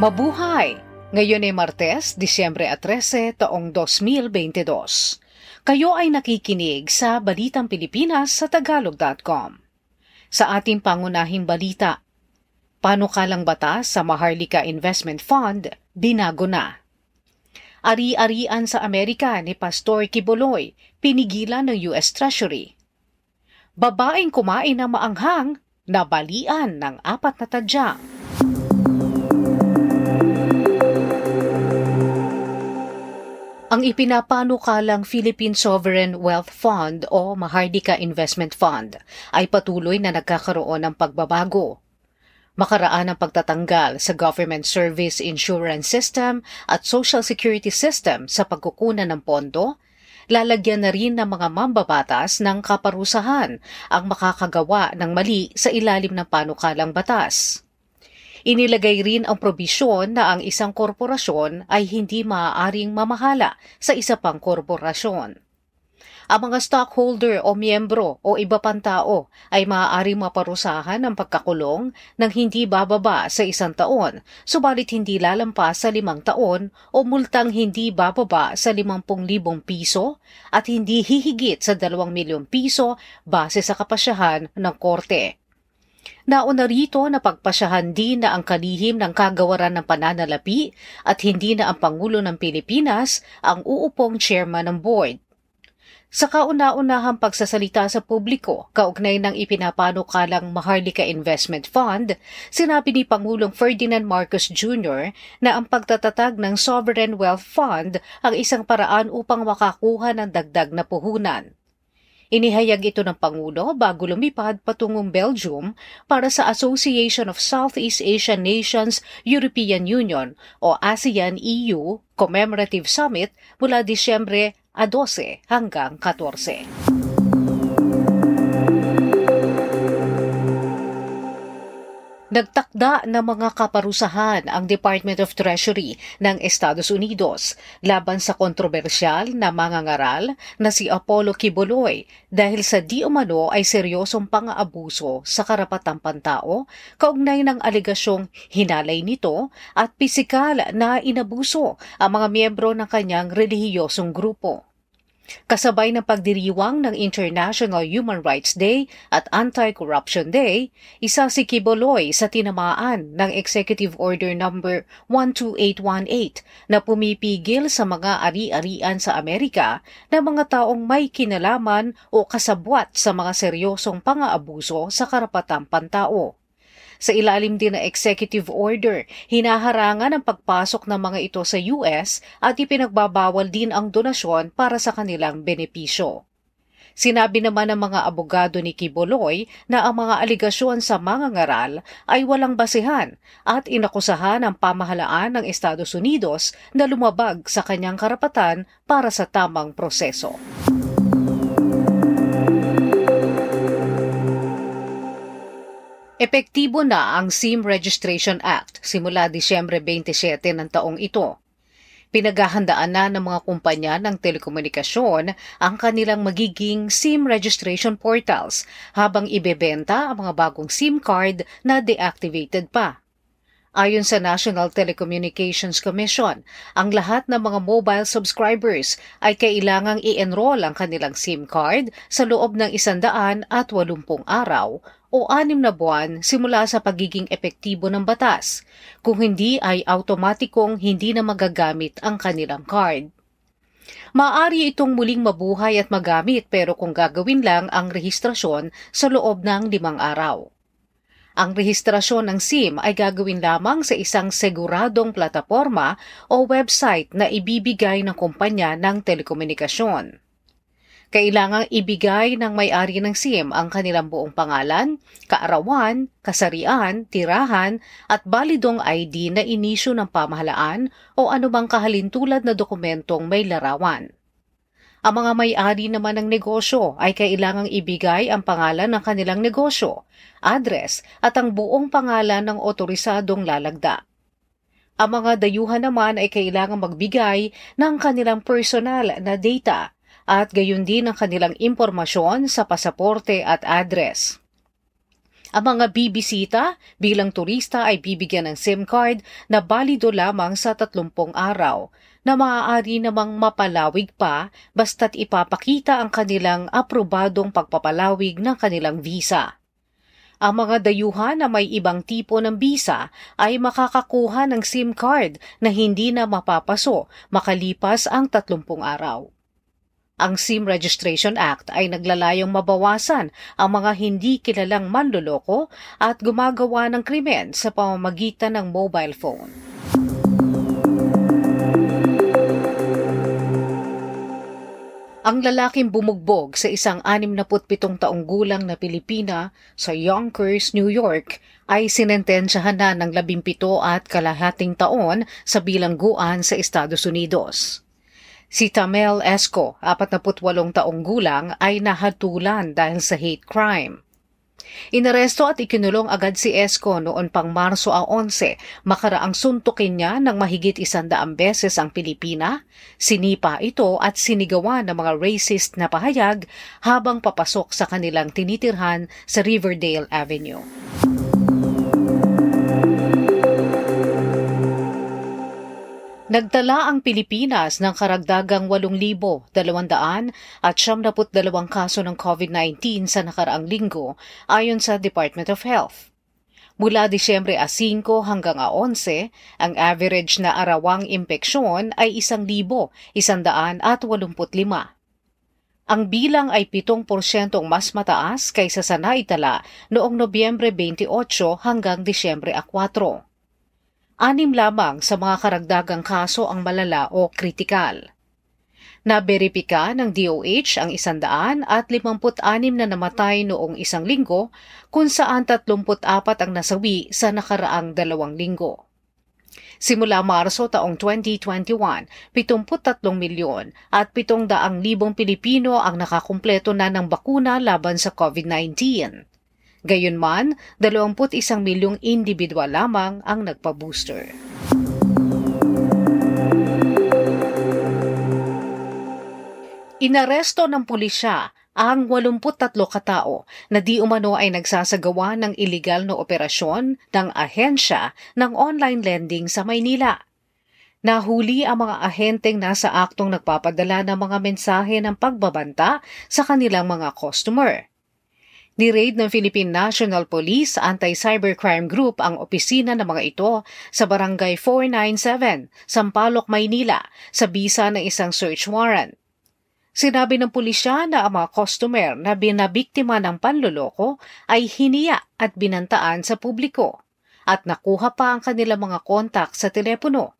Mabuhay! Ngayon ay Martes, Disyembre 13, taong 2022. Kayo ay nakikinig sa Balitang Pilipinas sa Tagalog.com. Sa ating pangunahing balita, panukalang batas sa Maharlika Investment Fund, binago na. Ari-arian sa Amerika ni Pastor Kibuloy, pinigilan ng US Treasury. Babaeng kumain ng maanghang, nabalian ng apat na tadyang. Ang ipinapanukalang Philippine Sovereign Wealth Fund o Mahardika Investment Fund ay patuloy na nagkakaroon ng pagbabago. Makaraan ang pagtatanggal sa Government Service Insurance System at Social Security System sa pagkukunan ng pondo, lalagyan na rin ng mga mambabatas ng kaparusahan ang makakagawa ng mali sa ilalim ng panukalang batas. Inilagay rin ang probisyon na ang isang korporasyon ay hindi maaaring mamahala sa isa pang korporasyon. Ang mga stockholder o miyembro o iba pang tao ay maaaring maparusahan ng pagkakulong ng hindi bababa sa isang taon, subalit hindi lalampas sa limang taon o multang hindi bababa sa 50,000 piso at hindi hihigit sa 2 milyong piso base sa kapasyahan ng korte. Nauna rito na pagpasyahan din na ang kalihim ng kagawaran ng pananalapi at hindi na ang Pangulo ng Pilipinas ang uupong chairman ng board. Sa kauna-unahang pagsasalita sa publiko kaugnay ng ipinapanukalang Maharlika Investment Fund, sinabi ni Pangulong Ferdinand Marcos Jr. na ang pagtatatag ng Sovereign Wealth Fund ang isang paraan upang makakuha ng dagdag na puhunan. Inihayag ito ng Pangulo bago lumipad patungong Belgium para sa Association of Southeast Asian Nations European Union o ASEAN-EU Commemorative Summit mula Disyembre 12 hanggang 14. Nagtakda ng mga kaparusahan ang Department of Treasury ng Estados Unidos laban sa kontrobersyal na mangangaral na si Apollo Kibuloy dahil sa di umano ay seryosong pang-aabuso sa karapatang pantao kaugnay ng aligasyong hinalay nito at pisikal na inabuso ang mga miyembro ng kanyang relihiyosong grupo. Kasabay ng pagdiriwang ng International Human Rights Day at Anti-Corruption Day, isa si Kiboloy sa tinamaan ng Executive Order No. 12818 na pumipigil sa mga ari-arian sa Amerika na mga taong may kinalaman o kasabwat sa mga seryosong pang-aabuso sa karapatang pantao. Sa ilalim din ng executive order, hinaharangan ang pagpasok ng mga ito sa US at ipinagbabawal din ang donasyon para sa kanilang benepisyo. Sinabi naman ng mga abogado ni Kiboloy na ang mga aligasyon sa mga ngaral ay walang basihan at inakusahan ang pamahalaan ng Estados Unidos na lumabag sa kanyang karapatan para sa tamang proseso. Epektibo na ang SIM Registration Act simula Disyembre 27 ng taong ito. Pinaghahandaan na ng mga kumpanya ng telekomunikasyon ang kanilang magiging SIM registration portals habang ibebenta ang mga bagong SIM card na deactivated pa. Ayon sa National Telecommunications Commission, ang lahat ng mga mobile subscribers ay kailangang i-enroll ang kanilang SIM card sa loob ng isandaan at walumpung araw o anim na buwan simula sa pagiging epektibo ng batas, kung hindi ay automatikong hindi na magagamit ang kanilang card. Maari itong muling mabuhay at magamit pero kung gagawin lang ang rehistrasyon sa loob ng limang araw. Ang rehistrasyon ng SIM ay gagawin lamang sa isang seguradong plataforma o website na ibibigay ng kumpanya ng telekomunikasyon. Kailangang ibigay ng may-ari ng SIM ang kanilang buong pangalan, kaarawan, kasarian, tirahan at balidong ID na inisyo ng pamahalaan o anumang kahalintulad na dokumentong may larawan. Ang mga may-ari naman ng negosyo ay kailangang ibigay ang pangalan ng kanilang negosyo, address at ang buong pangalan ng otorisadong lalagda. Ang mga dayuhan naman ay kailangang magbigay ng kanilang personal na data at gayon din ang kanilang impormasyon sa pasaporte at address. Ang mga bibisita bilang turista ay bibigyan ng SIM card na balido lamang sa 30 araw na maaari namang mapalawig pa basta't ipapakita ang kanilang aprobadong pagpapalawig ng kanilang visa. Ang mga dayuhan na may ibang tipo ng visa ay makakakuha ng SIM card na hindi na mapapaso makalipas ang 30 araw. Ang SIM Registration Act ay naglalayong mabawasan ang mga hindi kilalang manloloko at gumagawa ng krimen sa pamamagitan ng mobile phone. Ang lalaking bumugbog sa isang 67 taong gulang na Pilipina sa Yonkers, New York ay sinentensyahan na ng 17 at kalahating taon sa bilangguan sa Estados Unidos. Si Tamel Esco, 48 taong gulang, ay nahatulan dahil sa hate crime. Inaresto at ikinulong agad si Esco noon pang Marso a 11 makaraang suntukin niya ng mahigit isandaang beses ang Pilipina, sinipa ito at sinigawa ng mga racist na pahayag habang papasok sa kanilang tinitirhan sa Riverdale Avenue. Nagtala ang Pilipinas ng karagdagang 8,200 at 72 kaso ng COVID-19 sa nakaraang linggo ayon sa Department of Health. Mula Disyembre a 5 hanggang a 11, ang average na arawang impeksyon ay 1,185. Ang bilang ay 7% mas mataas kaysa sa naitala noong Nobyembre 28 hanggang Disyembre a 4 anim lamang sa mga karagdagang kaso ang malala o kritikal. Naberipika ng DOH ang isandaan at 56 na namatay noong isang linggo kung saan 34 ang nasawi sa nakaraang dalawang linggo. Simula Marso taong 2021, 73 milyon at 700 libong Pilipino ang nakakumpleto na ng bakuna laban sa COVID-19. Gayunman, 21 milyong individual lamang ang nagpa-booster. Inaresto ng pulisya ang 83 katao na di umano ay nagsasagawa ng illegal na operasyon ng ahensya ng online lending sa Maynila. Nahuli ang mga ahenteng nasa aktong nagpapadala ng mga mensahe ng pagbabanta sa kanilang mga customer. Ni-raid ng Philippine National Police Anti-Cybercrime Group ang opisina ng mga ito sa Barangay 497, Sampaloc, Maynila sa bisa ng isang search warrant. Sinabi ng pulisya na ang mga customer na binabiktima ng panloloko ay hiniya at binantaan sa publiko at nakuha pa ang kanilang mga kontak sa telepono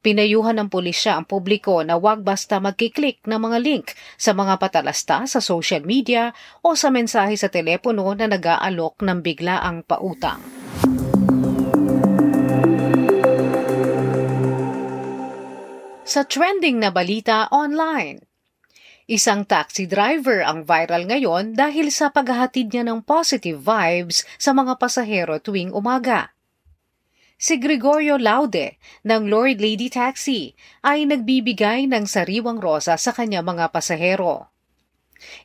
Pinayuhan ng pulisya ang publiko na huwag basta magkiklik ng mga link sa mga patalasta sa social media o sa mensahe sa telepono na nag-aalok ng biglaang pautang. Sa trending na balita online, Isang taxi driver ang viral ngayon dahil sa paghahatid niya ng positive vibes sa mga pasahero tuwing umaga. Si Gregorio Laude ng Lord Lady Taxi ay nagbibigay ng sariwang rosa sa kanya mga pasahero.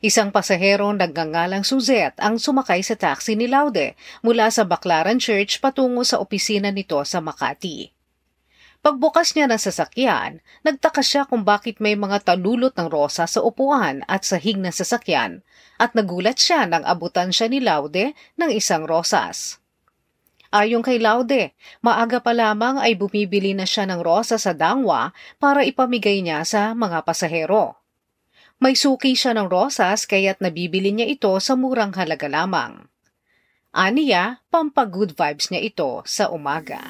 Isang pasahero nagngangalang Suzette ang sumakay sa taxi ni Laude mula sa Baclaran Church patungo sa opisina nito sa Makati. Pagbukas niya ng sasakyan, nagtaka siya kung bakit may mga talulot ng rosa sa upuan at sahig ng sasakyan at nagulat siya nang abutan siya ni Laude ng isang rosas. Ayon kay Laude, maaga pa lamang ay bumibili na siya ng rosa sa dangwa para ipamigay niya sa mga pasahero. May suki siya ng rosas kaya't nabibili niya ito sa murang halaga lamang. Aniya, pampagood vibes niya ito sa umaga.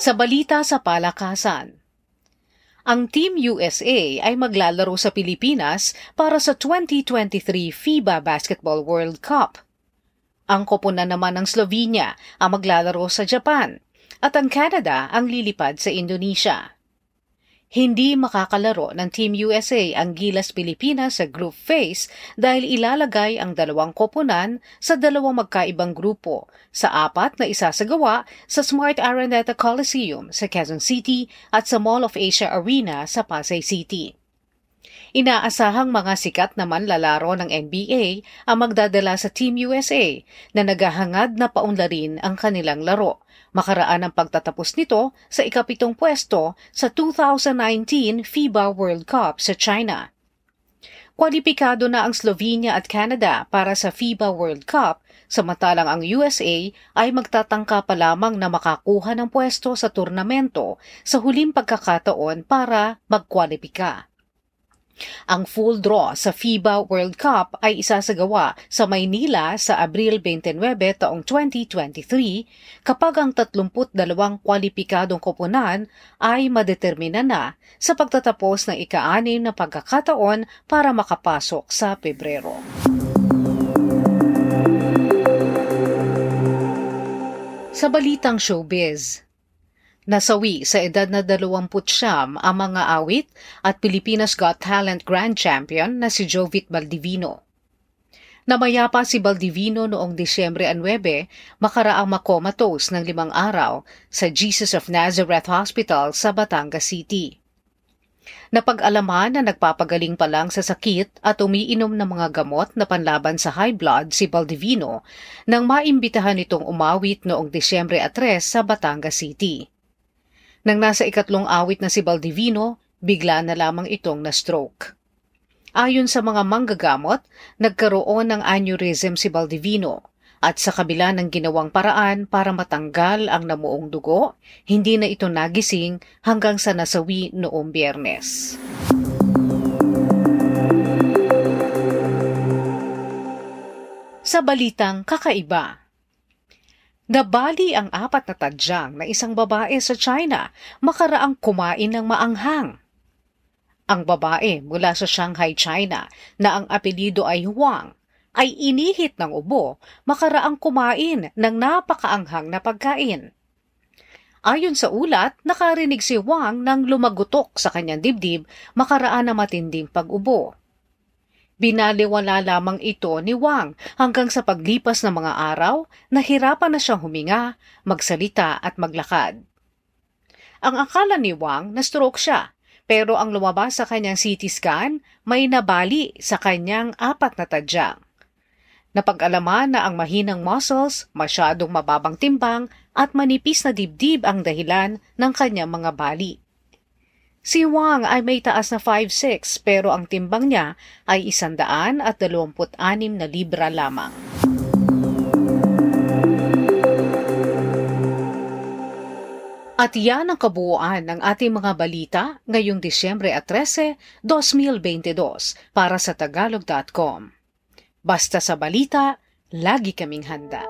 Sa balita sa palakasan, ang Team USA ay maglalaro sa Pilipinas para sa 2023 FIBA Basketball World Cup. Ang koponan naman ng Slovenia ang maglalaro sa Japan at ang Canada ang lilipad sa Indonesia. Hindi makakalaro ng Team USA ang Gilas Pilipinas sa group phase dahil ilalagay ang dalawang koponan sa dalawang magkaibang grupo sa apat na isasagawa sa Smart Araneta Coliseum sa Quezon City at sa Mall of Asia Arena sa Pasay City. Inaasahang mga sikat na manlalaro ng NBA ang magdadala sa Team USA na naghahangad na paunlarin ang kanilang laro. Makaraan ang pagtatapos nito sa ikapitong pwesto sa 2019 FIBA World Cup sa China. Kwalipikado na ang Slovenia at Canada para sa FIBA World Cup, samantalang ang USA ay magtatangka pa lamang na makakuha ng pwesto sa turnamento sa huling pagkakataon para magkwalipika. Ang full draw sa FIBA World Cup ay isasagawa sa Maynila sa Abril 29 taong 2023 kapag ang 32 kwalipikadong koponan ay madetermina na sa pagtatapos ng ika-anim na pagkakataon para makapasok sa Pebrero. Sa balitang showbiz, Nasawi sa edad na 20 siyam ang mga awit at Pilipinas Got Talent Grand Champion na si Jovit Baldivino. Namayapa si Baldivino noong Disyembre 9 makaraang makomatos ng limang araw sa Jesus of Nazareth Hospital sa Batangas City. Napag-alaman na nagpapagaling pa lang sa sakit at umiinom ng mga gamot na panlaban sa high blood si Baldivino nang maimbitahan itong umawit noong Disyembre 3 sa Batangas City. Nang nasa ikatlong awit na si Baldivino, bigla na lamang itong na-stroke. Ayon sa mga manggagamot, nagkaroon ng aneurysm si Baldivino at sa kabila ng ginawang paraan para matanggal ang namuong dugo, hindi na ito nagising hanggang sa nasawi noong biyernes. Sa balitang kakaiba, Nabali ang apat na tadyang na isang babae sa China makaraang kumain ng maanghang. Ang babae mula sa Shanghai, China na ang apelido ay Huang ay inihit ng ubo makaraang kumain ng napakaanghang na pagkain. Ayon sa ulat, nakarinig si Wang nang lumagutok sa kanyang dibdib makaraan na matinding pag-ubo. Binaliwala lamang ito ni Wang hanggang sa paglipas ng mga araw, nahirapan na siyang huminga, magsalita at maglakad. Ang akala ni Wang na stroke siya, pero ang lumabas sa kanyang CT scan may nabali sa kanyang apat na tadyang. Napag-alaman na ang mahinang muscles, masyadong mababang timbang at manipis na dibdib ang dahilan ng kanyang mga bali. Si Wang ay may taas na 5'6 pero ang timbang niya ay 126 na libra lamang. At yan ang kabuuan ng ating mga balita ngayong Disyembre 13, 2022 para sa Tagalog.com. Basta sa balita, lagi kaming handa.